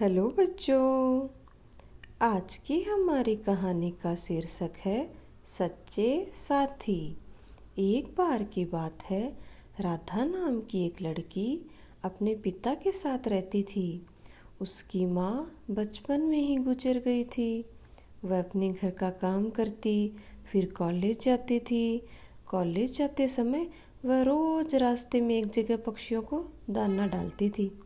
Hello बच्चों, आज की हमारी कहानी का शीर्षक है, सच्चे साथी। एक बार की बात है, राधा नाम की एक लड़की अपने पिता के साथ रहती थी। उसकी माँ बचपन में ही गुजर गई थी। वह अपने घर का काम करती, फिर कॉलेज जाती थी। कॉलेज जाते समय वह रोज रास्ते में एक जगह पक्षियों को दाना डालती थी।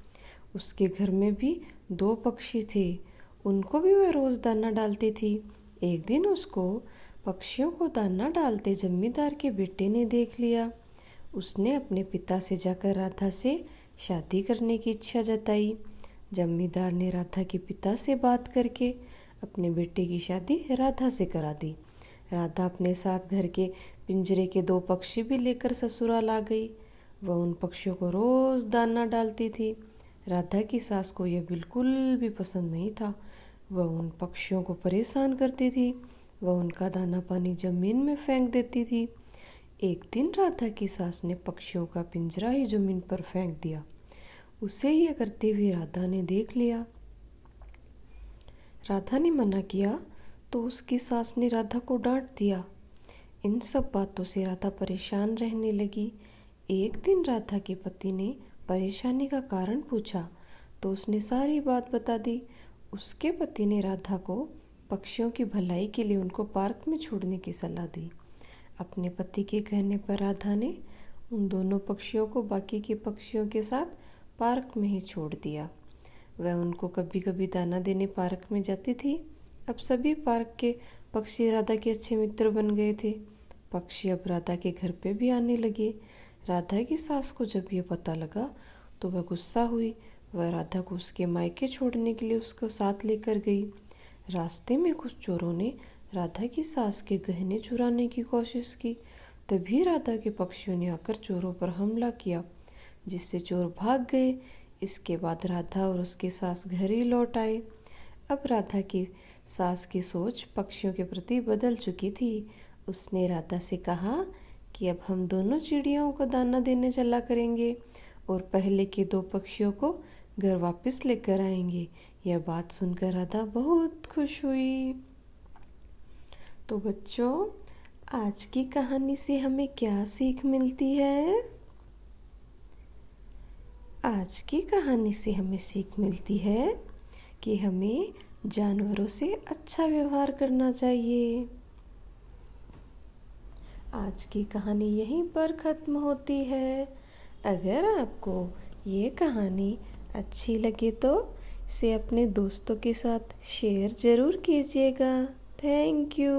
उसके घर में भी दो पक्षी थे। उनको भी वह रोज़ दाना डालती थी। एक दिन उसको पक्षियों को दाना डालते जमींदार के बेटे ने देख लिया। उसने अपने पिता से जाकर राधा से शादी करने की इच्छा जताई। जमींदार ने राधा के पिता से बात करके अपने बेटे की शादी राधा से करा दी। राधा अपने साथ घर के पिंजरे के दो पक्षी भी लेकर ससुराल आ गई। वह उन पक्षियों को रोज़ दाना डालती थी। राधा की सास को यह बिल्कुल भी पसंद नहीं था। वह उन पक्षियों को परेशान करती थी। वह उनका दाना पानी ज़मीन में फेंक देती थी। एक दिन राधा की सास ने पक्षियों का पिंजरा ही ज़मीन पर फेंक दिया। उसे यह करते हुए राधा ने देख लिया। राधा ने मना किया तो उसकी सास ने राधा को डांट दिया। इन सब बातों से राधा परेशान रहने लगी। एक दिन राधा के पति ने परेशानी का कारण पूछा तो उसने सारी बात बता दी। उसके पति ने राधा को पक्षियों की भलाई के लिए उनको पार्क में छोड़ने की सलाह दी। अपने पति के कहने पर राधा ने उन दोनों पक्षियों को बाकी के पक्षियों के साथ पार्क में ही छोड़ दिया। वह उनको कभी कभी दाना देने पार्क में जाती थी। अब सभी पार्क के पक्षी राधा के अच्छे मित्र बन गए थे। पक्षी अब राधा के घर पे भी आने लगे। राधा की सास को जब ये पता लगा तो वह गुस्सा हुई। वह राधा को उसके मायके छोड़ने के लिए उसको साथ लेकर गई। रास्ते में कुछ चोरों ने राधा की सास के गहने चुराने की कोशिश की। तभी राधा के पक्षियों ने आकर चोरों पर हमला किया, जिससे चोर भाग गए। इसके बाद राधा और उसकी सास घर ही लौट आए। अब राधा की सास की सोच पक्षियों के प्रति बदल चुकी थी। उसने राधा से कहा कि अब हम दोनों चिड़ियाओं को दाना देने चला करेंगे और पहले के दो पक्षियों को घर वापस लेकर आएँगे। यह बात सुनकर राधा बहुत खुश हुई। तो बच्चों, आज की कहानी से हमें क्या सीख मिलती है? आज की कहानी से हमें सीख मिलती है कि हमें जानवरों से अच्छा व्यवहार करना चाहिए। आज की कहानी यहीं पर ख़त्म होती है। अगर आपको ये कहानी अच्छी लगे तो इसे अपने दोस्तों के साथ शेयर ज़रूर कीजिएगा। Thank you